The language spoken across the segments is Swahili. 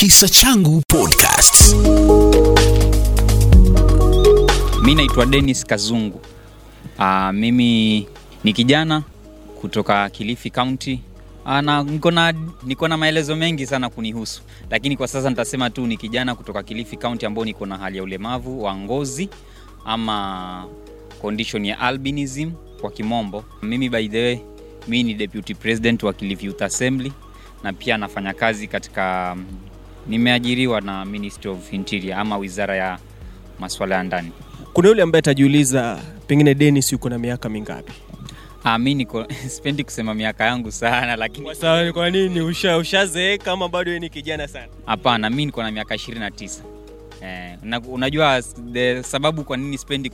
Kisa Changu Podcast. Mi naitwa Dennis Kazungu. Aa, mimi ni kijana kutoka Kilifi County. Na niko na maelezo mengi sana kunihusu, lakini kwa sasa nitasema tu ni kijana kutoka Kilifi County ambao niko na hali ya ulemavu wa ngozi ama condition ya albinism kwa kimombo. Mimi by the way, mi ni deputy president wa Kilifi Youth Assembly na pia nafanya kazi katika nimeajiriwa na Ministry of Interior ama wizara ya masuala ya ndani. Kuna yule ambaye atajiuliza pengine Dennis yuko na miaka mingapi? Ah, mi niko sipendi kusema miaka yangu sana, lakini Kwa sababu kwa nini usha ushazeeka ama bado ni kijana sana? hapana, mi niko na miaka 29. Eh, una- unajua the sababu kwa nini sipendi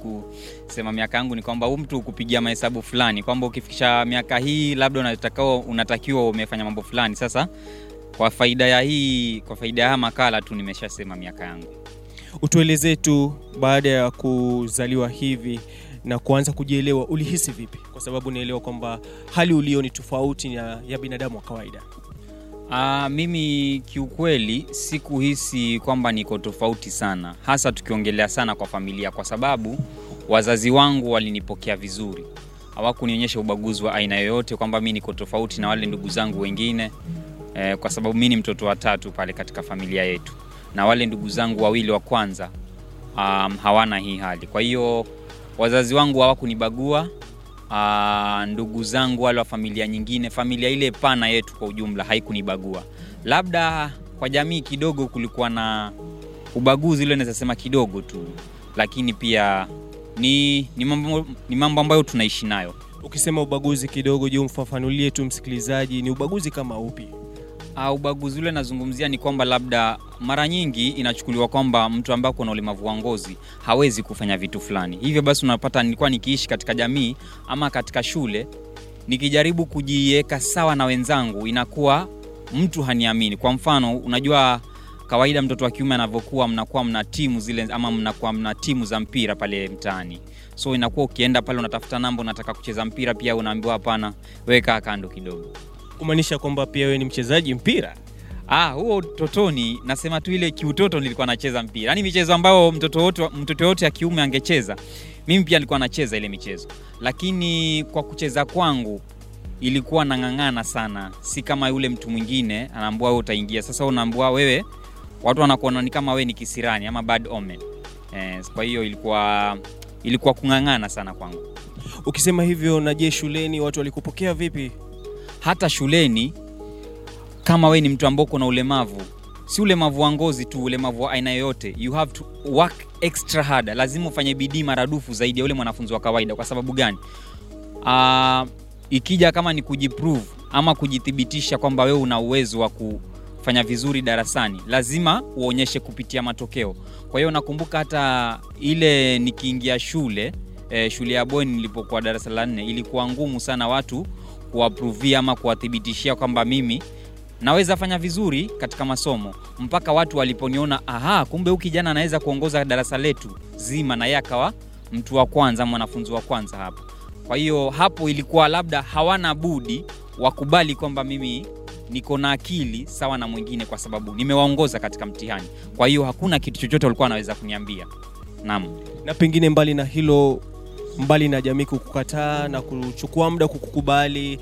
kusema miaka yangu ni kwamba huu mtu kupigia mahesabu fulani kwamba ukifikisha miaka hii labda unatakiwa, unatakiwa umefanya mambo fulani. Sasa kwa faida ya hii kwa faida ya makala tu nimeshasema miaka yangu. Utuelezee tu baada ya kuzaliwa hivi na kuanza kujielewa ulihisi vipi? Kwa sababu naelewa kwamba hali ulio ni tofauti na ya binadamu wa kawaida. Aa, mimi kiukweli sikuhisi kwamba niko tofauti sana, hasa tukiongelea sana kwa familia, kwa sababu wazazi wangu walinipokea vizuri, hawakunionyesha ubaguzi wa aina yoyote kwamba mi niko tofauti na wale ndugu zangu wengine eh, kwa sababu mi ni mtoto wa tatu pale katika familia yetu, na wale ndugu zangu wawili wa kwanza um, hawana hii hali. Kwa hiyo wazazi wangu hawakunibagua. Uh, ndugu zangu wale wa familia nyingine, familia ile pana yetu kwa ujumla haikunibagua. Labda kwa jamii kidogo kulikuwa na ubaguzi, ile naweza kidogo tu, lakini pia ni, ni, mambo, ni mambo ambayo tunaishi nayo. Ukisema ubaguzi kidogo, je, umfafanulie tu msikilizaji ni ubaguzi kama upi? Uh, ubaguzi ule nazungumzia ni kwamba labda mara nyingi inachukuliwa kwamba mtu ambaye kuna na ulemavu wa ngozi hawezi kufanya vitu fulani. Hivyo basi unapata, nilikuwa nikiishi katika jamii ama katika shule nikijaribu kujiweka sawa na wenzangu, inakuwa mtu haniamini. Kwa mfano, unajua kawaida mtoto wa kiume anavyokuwa, mnakuwa mna timu zile ama mnakuwa mna timu za mpira pale mtaani, so inakuwa ukienda pale unatafuta namba, unataka kucheza mpira, pia unaambiwa hapana, weka kando kidogo. Kumaanisha kwamba pia wewe ni mchezaji mpira? Ah, huo utotoni nasema tu ile kiutoto nilikuwa nacheza mpira. Yaani michezo ambayo mtoto wote mtoto yote ya kiume angecheza, mimi pia nilikuwa nacheza ile michezo. Lakini kwa kucheza kwangu ilikuwa nang'ang'ana sana. Si kama yule mtu mwingine anaambua wewe utaingia. Sasa unaambua wewe watu wanakuona ni kama wewe ni kisirani ama bad omen. Eh, kwa hiyo ilikuwa ilikuwa kung'ang'ana sana kwangu. Ukisema hivyo, na je, shuleni watu walikupokea vipi? Hata shuleni kama we ni mtu ambao uko na ulemavu si ulemavu wa ngozi tu ulemavu wa aina yoyote you have to work extra hard lazima ufanye bidii maradufu zaidi ya ule mwanafunzi wa kawaida. Kwa sababu gani? Uh, ikija kama ni kujiprove ama kujithibitisha kwamba wewe una uwezo wa kufanya vizuri darasani lazima uonyeshe kupitia matokeo. Kwa hiyo nakumbuka hata ile nikiingia shule eh, shule ya bweni nilipokuwa darasa la nne ilikuwa ngumu sana watu kuwaprovia ama kuwathibitishia kwamba mimi naweza fanya vizuri katika masomo mpaka watu waliponiona aha kumbe huyu kijana anaweza kuongoza darasa letu zima na yeye akawa mtu wa kwanza mwanafunzi wa kwanza hapo kwa hiyo hapo ilikuwa labda hawana budi wakubali kwamba mimi niko na akili sawa na mwingine kwa sababu nimewaongoza katika mtihani. Kwa hiyo hakuna kitu chochote walikuwa wanaweza kuniambia. Naam. Na pengine mbali na hilo, mbali na jamii kukukataa na kuchukua muda kukukubali,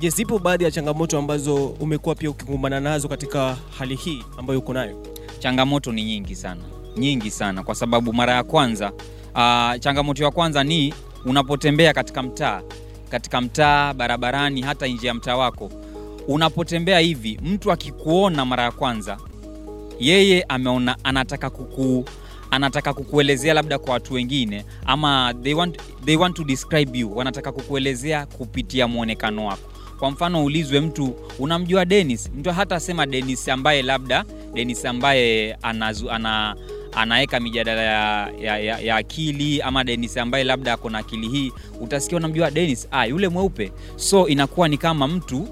je, zipo baadhi ya changamoto ambazo umekuwa pia ukikumbana nazo katika hali hii ambayo uko nayo? changamoto ni nyingi sana. Nyingi sana kwa sababu mara ya kwanza uh, changamoto ya kwanza ni unapotembea katika mtaa katika mtaa barabarani hata nje ya mtaa wako. Unapotembea hivi mtu akikuona mara ya kwanza yeye ameona anataka kuku anataka kukuelezea labda kwa watu wengine ama they want, they want to describe you wanataka kukuelezea kupitia mwonekano wako. Kwa mfano ulizwe mtu unamjua denis mtu hata asema denis ambaye labda denis ambaye anazu, ana anaweka mijadala ya, ya, ya, ya akili ama denis ambaye labda ako na akili hii utasikia unamjua denis ah, yule mweupe. So inakuwa ni kama mtu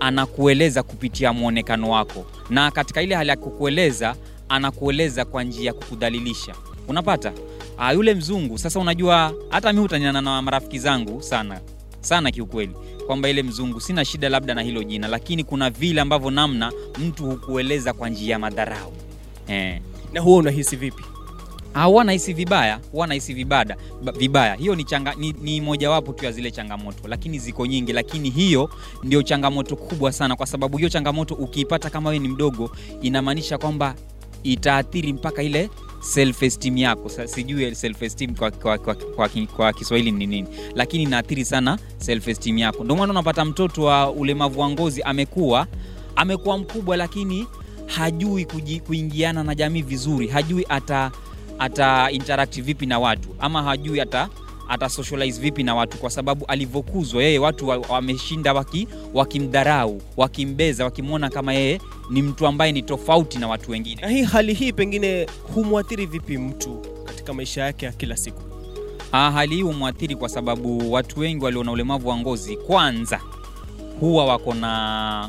anakueleza kupitia mwonekano wako. Na katika ile hali ya kukueleza anakueleza kwa njia ya kukudhalilisha. Unapata? Ah, yule mzungu sasa unajua hata mi utanana na marafiki zangu sana sana kiukweli kwamba ile mzungu sina shida labda na hilo jina lakini kuna vile ambavyo namna mtu hukueleza kwa njia ya madharau. Eh. na huwa unahisi vipi? Ah, huwa nahisi vibaya huwa nahisi vibada vibaya. Hiyo ni, changa, ni, ni mojawapo tu ya zile changamoto lakini ziko nyingi lakini hiyo ndio changamoto kubwa sana kwa sababu hiyo changamoto ukiipata kama wewe ni mdogo inamaanisha kwamba itaathiri mpaka ile self esteem yako sijui self esteem kwa, kwa, kwa, kwa, kwa kiswahili ni nini lakini inaathiri sana self esteem yako. Ndio maana unapata mtoto wa ulemavu wa ngozi amekuwa amekuwa mkubwa lakini hajui kuji, kuingiana na jamii vizuri hajui ata ata interact vipi na watu ama hajui ata ata socialize vipi na watu kwa sababu alivyokuzwa yeye watu wa- wameshinda waki, wakimdharau wakimbeza wakimwona kama yeye ni mtu ambaye ni tofauti na watu wengine na hii hali hii pengine humwathiri vipi mtu katika maisha yake ya kila siku Ah, hali hii humwathiri kwa sababu watu wengi walio na ulemavu wa ngozi kwanza huwa wako na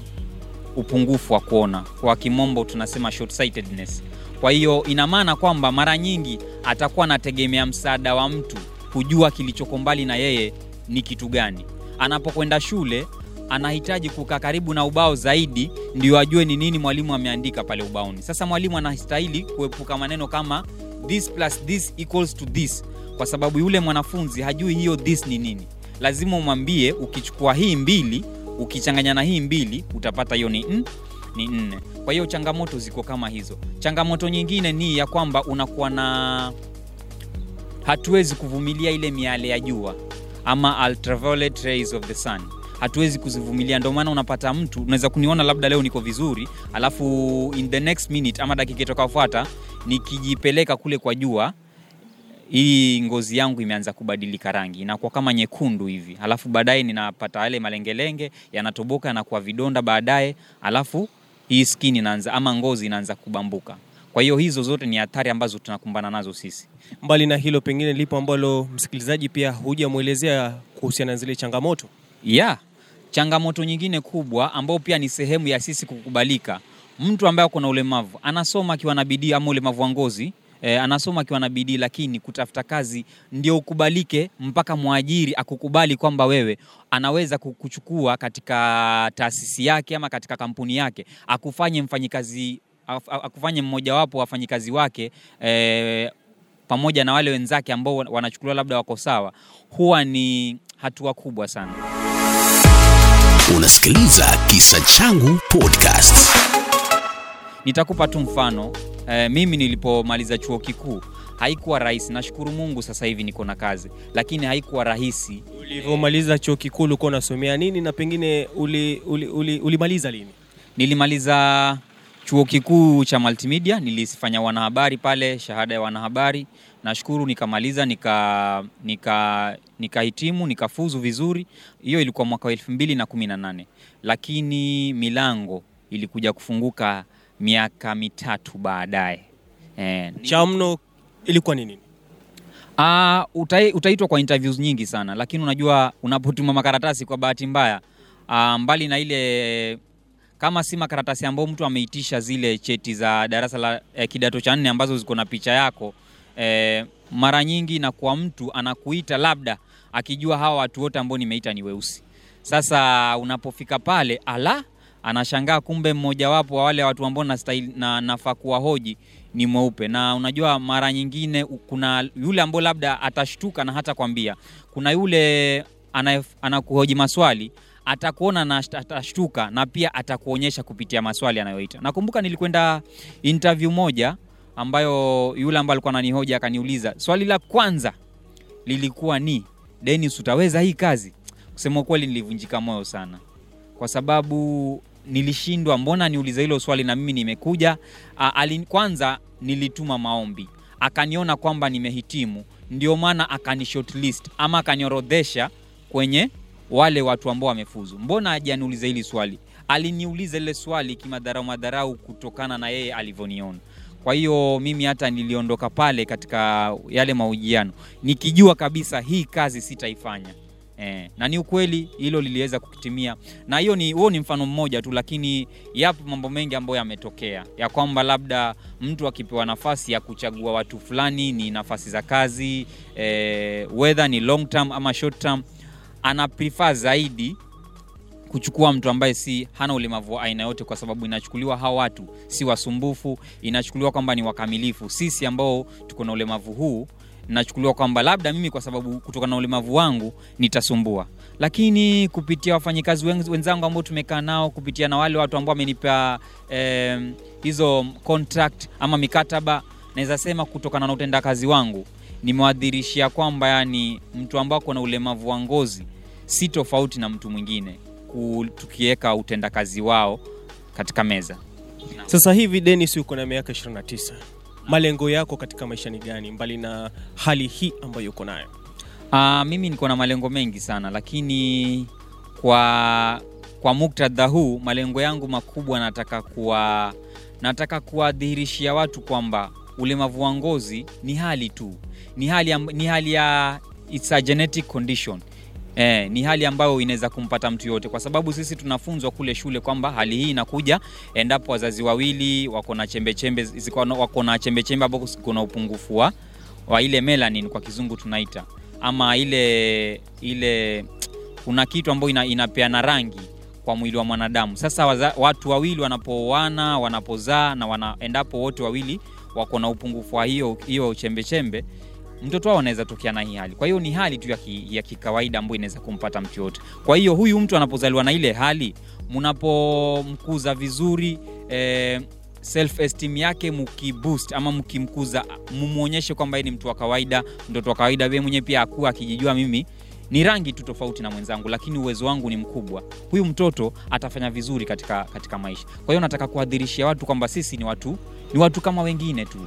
upungufu wa kuona, kwa kimombo tunasema short sightedness. Kwa hiyo ina maana kwamba mara nyingi atakuwa anategemea msaada wa mtu kujua kilichoko mbali na yeye ni kitu gani. Anapokwenda shule anahitaji kukaa karibu na ubao zaidi ndio ajue ni nini mwalimu ameandika pale ubaoni. Sasa mwalimu anastahili kuepuka maneno kama this plus this equals to this, kwa sababu yule mwanafunzi hajui hiyo this ni nini. Lazima umwambie ukichukua hii mbili ukichanganya na hii mbili utapata hiyo ni n, ni nne. Kwa hiyo changamoto ziko kama hizo. Changamoto nyingine ni ya kwamba unakuwa na hatuwezi kuvumilia ile miale ya jua ama ultraviolet rays of the sun. Hatuwezi kuzivumilia. Ndio maana unapata mtu unaweza kuniona labda leo niko vizuri alafu in the next minute ama dakika itakayofuata nikijipeleka kule kwa jua hii ngozi yangu imeanza kubadilika rangi. Inakuwa kama nyekundu hivi. Alafu baadaye ninapata yale malengelenge yanatoboka yanakuwa vidonda baadaye alafu hii skin inaanza ama ngozi inaanza kubambuka kwa hiyo hizo zote ni hatari ambazo tunakumbana nazo sisi. Mbali na hilo pengine lipo ambalo msikilizaji pia hujamwelezea kuhusiana na zile changamoto? Ya changamoto nyingine kubwa ambayo pia ni sehemu ya sisi kukubalika. Mtu ambaye ako na ulemavu anasoma akiwa na bidii ama ulemavu wa ngozi E, anasoma akiwa na bidii lakini kutafuta kazi ndio ukubalike mpaka mwajiri akukubali kwamba wewe anaweza kukuchukua katika taasisi yake ama katika kampuni yake akufanye mfanyikazi akufanye mmojawapo wa wafanyikazi wake e, pamoja na wale wenzake ambao wanachukuliwa labda wako sawa huwa ni hatua kubwa sana Unasikiliza Kisa Changu Podcast. Nitakupa tu mfano e, mimi nilipomaliza chuo kikuu haikuwa rahisi. Nashukuru Mungu sasa hivi niko na kazi, lakini haikuwa rahisi. ulivyomaliza chuo kikuu ulikuwa unasomea nini na pengine ulimaliza uli, uli, ulimaliza lini Nilimaliza chuo kikuu cha multimedia, nilifanya wanahabari pale, shahada ya wanahabari. Nashukuru nikamaliza, nika nika nikahitimu, nikafuzu vizuri. Hiyo ilikuwa mwaka wa elfu mbili na kumi na nane, lakini milango ilikuja kufunguka miaka mitatu baadaye E, cha mno ilikuwa ni nini Ah, utaitwa kwa interviews nyingi sana, lakini unajua unapotuma makaratasi kwa bahati mbaya ah, mbali na ile kama si makaratasi ambayo mtu ameitisha zile cheti za darasa la eh, kidato cha nne ambazo ziko na picha yako eh, mara nyingi na kwa mtu anakuita labda akijua hawa watu wote ambao nimeita ni weusi. Sasa unapofika pale ala anashangaa kumbe mmojawapo wa wale watu ambao nastahili na nafaa kuwahoji ni mweupe, na unajua mara nyingine kuna yule ambao labda atashtuka na hata kwambia, kuna yule anakuhoji maswali atakuona na atashtuka na pia atakuonyesha kupitia maswali anayoita. Nakumbuka nilikwenda interview moja ambayo yule ambaye alikuwa ananihoja akaniuliza swali la kwanza lilikuwa ni Dennis, utaweza hii kazi? Kusema kweli, nilivunjika moyo sana kwa sababu nilishindwa. Mbona niulize hilo swali na mimi nimekuja? Kwanza nilituma maombi, akaniona kwamba nimehitimu, ndio maana akani shortlist ama akaniorodhesha kwenye wale watu ambao wamefuzu. Mbona hajaniuliza hili swali? Aliniuliza ile swali kimadharau madharau kutokana na yeye alivyoniona. Kwa hiyo mimi hata niliondoka pale katika yale mahojiano nikijua kabisa hii kazi sitaifanya. Eh, na ni ukweli hilo liliweza kukitimia, na hiyo ni huo ni mfano mmoja tu, lakini yapo mambo mengi ambayo yametokea ya kwamba labda mtu akipewa nafasi ya kuchagua watu fulani, ni nafasi za kazi eh, whether ni long term ama short term, ana prefer zaidi kuchukua mtu ambaye si hana ulemavu wa aina yote, kwa sababu inachukuliwa hawa watu si wasumbufu, inachukuliwa kwamba ni wakamilifu. Sisi ambao tuko na ulemavu huu nachukuliwa kwamba labda mimi kwa sababu kutokana na ulemavu wangu nitasumbua, lakini kupitia wafanyikazi wenzangu ambao tumekaa nao, kupitia na wale watu ambao wamenipa eh, hizo contract ama mikataba, naweza sema kutokana na utendakazi wangu nimewadhirishia kwamba yani mtu ambao ako na ulemavu wa ngozi si tofauti na mtu mwingine tukiweka utendakazi wao katika meza. Sasa hivi Dennis, uko na miaka 29, malengo yako katika maisha ni gani, mbali na hali hii ambayo uko nayo? Aa, mimi niko na malengo mengi sana lakini kwa kwa muktadha huu malengo yangu makubwa nataka kuwa nataka kuwadhihirishia watu kwamba ulemavu wa ngozi ni hali tu. Ni hali, ni hali ya it's a genetic condition. Eh, ni hali ambayo inaweza kumpata mtu yote, kwa sababu sisi tunafunzwa kule shule kwamba hali hii inakuja endapo wazazi wawili wako na chembechembe wako na chembechembe ambapo kuna upungufu wa ile melanin kwa kizungu tunaita. Ama ile ile kuna kitu ambayo ina, inapeana rangi kwa mwili wa mwanadamu. Sasa waza, watu wawili wanapooana, wanapozaa na wana, wote wawili wako na upungufu wa hiyo hiyo chembechembe, mtoto wao anaweza tokea na hii hali. Kwa hiyo ni hali tu ya, ki, ya kikawaida ambayo inaweza kumpata mtu yote. Kwa hiyo huyu mtu anapozaliwa na ile hali, mnapomkuza vizuri eh, self esteem yake mkiboost ama mkimkuza, mumwonyeshe kwamba ni mtu wa kawaida, mtoto wa kawaida, yeye mwenyewe pia akuwa akijijua mimi ni rangi tu tofauti na mwenzangu, lakini uwezo wangu ni mkubwa. Huyu mtoto atafanya vizuri katika, katika maisha. Kwa hiyo nataka kuadhirishia watu kwamba sisi ni watu ni watu kama wengine tu.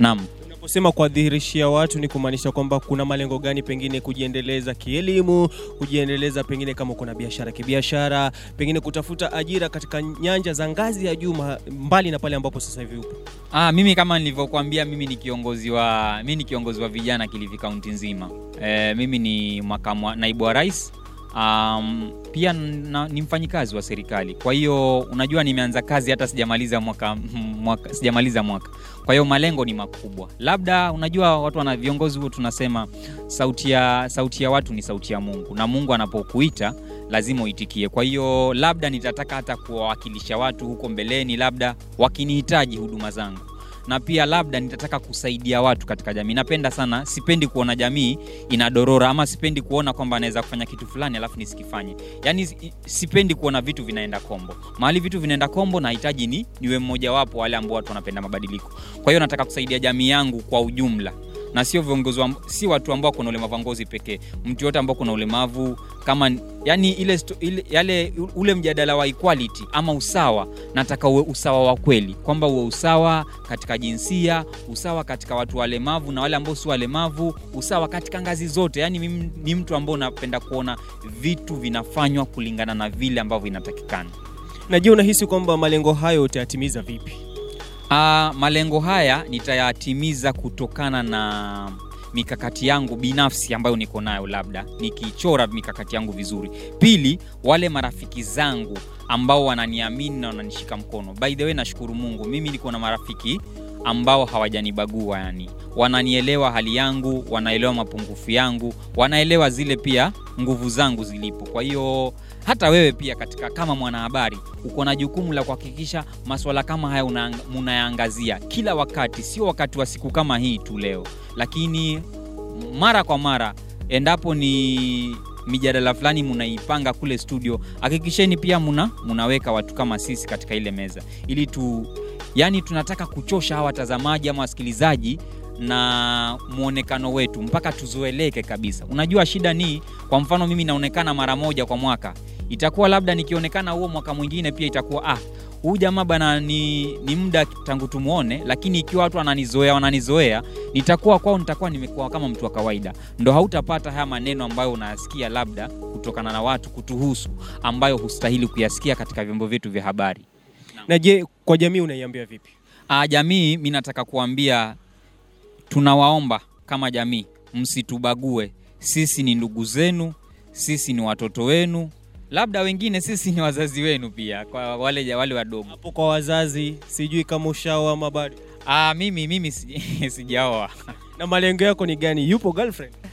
Naam. Unaposema kuwadhihirishia watu ni kumaanisha kwamba kuna malengo gani, pengine kujiendeleza kielimu, kujiendeleza pengine kama kuna biashara kibiashara, pengine kutafuta ajira katika nyanja za ngazi ya juu, mbali na pale ambapo sasa hivi upo? Ah, mimi kama nilivyokuambia, mimi ni kiongozi wa mimi ni kiongozi wa vijana Kilifi kaunti nzima. E, mimi ni makamu naibu wa rais. Um, pia na, ni mfanyikazi wa serikali. Kwa hiyo unajua, nimeanza kazi hata sijamaliza mwaka, mwaka sijamaliza mwaka. Kwa hiyo malengo ni makubwa. Labda unajua watu wana viongozi huo tunasema sauti ya sauti ya watu ni sauti ya Mungu, na Mungu anapokuita lazima uitikie. Kwa hiyo labda nitataka hata kuwawakilisha watu huko mbeleni, labda wakinihitaji huduma zangu na pia labda nitataka kusaidia watu katika jamii. Napenda sana, sipendi kuona jamii inadorora ama sipendi kuona kwamba anaweza kufanya kitu fulani alafu nisikifanye. Yaani sipendi kuona vitu vinaenda kombo. Mahali vitu vinaenda kombo, nahitaji ni niwe mmojawapo wale ambao watu wanapenda mabadiliko. Kwa hiyo nataka kusaidia jamii yangu kwa ujumla na sio viongozi wa, si watu ambao kuna ulemavu wa ngozi pekee, mtu yote ambao kuna ulemavu kama yani ile, ile yale ule mjadala wa equality ama usawa, nataka uwe usawa wa kweli, kwamba uwe usawa katika jinsia, usawa katika watu walemavu na wale ambao si walemavu, usawa katika ngazi zote. Yani mimi ni mtu ambao napenda kuona vitu vinafanywa kulingana na vile ambavyo inatakikana. Na je, unahisi kwamba malengo hayo utayatimiza vipi? Ah, malengo haya nitayatimiza kutokana na mikakati yangu binafsi ambayo niko nayo, labda nikichora mikakati yangu vizuri. Pili, wale marafiki zangu ambao wananiamini na wananishika mkono. By the way, nashukuru Mungu, mimi niko na marafiki ambao hawajanibagua, yani. Wananielewa hali yangu, wanaelewa mapungufu yangu, wanaelewa zile pia nguvu zangu zilipo. Kwa hiyo hata wewe pia katika kama mwanahabari uko na jukumu la kuhakikisha maswala kama haya una- munayaangazia kila wakati, sio wakati wa siku kama hii tu leo, lakini mara kwa mara, endapo ni mijadala fulani munaipanga kule studio, hakikisheni pia muna munaweka watu kama sisi katika ile meza, ili tu yani, tunataka kuchosha hawa watazamaji ama wasikilizaji na mwonekano wetu mpaka tuzoeleke kabisa. Unajua shida ni kwa mfano, mimi naonekana mara moja kwa mwaka, itakuwa labda nikionekana huo mwaka mwingine pia itakuwa ah, huyu jamaa bana ni, ni muda tangu tumuone, lakini ikiwa watu wananizoea wananizoea, nitakuwa kwao, nitakuwa nimekuwa kama mtu wa kawaida, ndo hautapata haya maneno ambayo unayasikia labda kutokana na watu kutuhusu, ambayo hustahili kuyasikia katika vyombo vyetu vya habari. Na je, kwa jamii unaiambia vipi? Ah, jamii, mi nataka kuambia tunawaomba kama jamii, msitubague. Sisi ni ndugu zenu, sisi ni watoto wenu, labda wengine sisi ni wazazi wenu pia, kwa wale, wale wadogo. Hapo kwa wazazi, sijui kama ushaoa ama bado. Ah, mimi mimi sijaoa. Na malengo yako ni gani? Yupo girlfriend?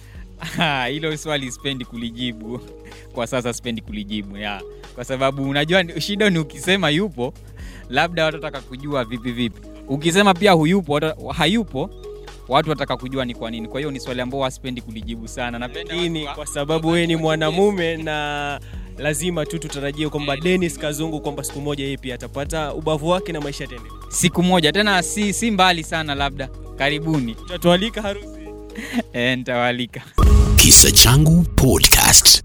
Ah, Hilo swali sipendi kulijibu kwa sasa, sipendi kulijibu ya. Kwa sababu unajua shida ni ukisema yupo labda watu wataka kujua vipi vipi. Ukisema pia huyupo watu, hayupo watu wataka kujua ni kwa nini. Kwa hiyo ni swali ambao wasipendi kulijibu sana. Napenda lakini kwa sababu wewe ni mwanamume na lazima tu tutarajie kwamba Dennis Kazungu kwamba siku moja yeye pia atapata ubavu wake na maisha yataendelea. siku moja. Tena si, si mbali sana labda. Karibuni. Tutatualika harusi. e, nitawalika Kisa Changu Podcast.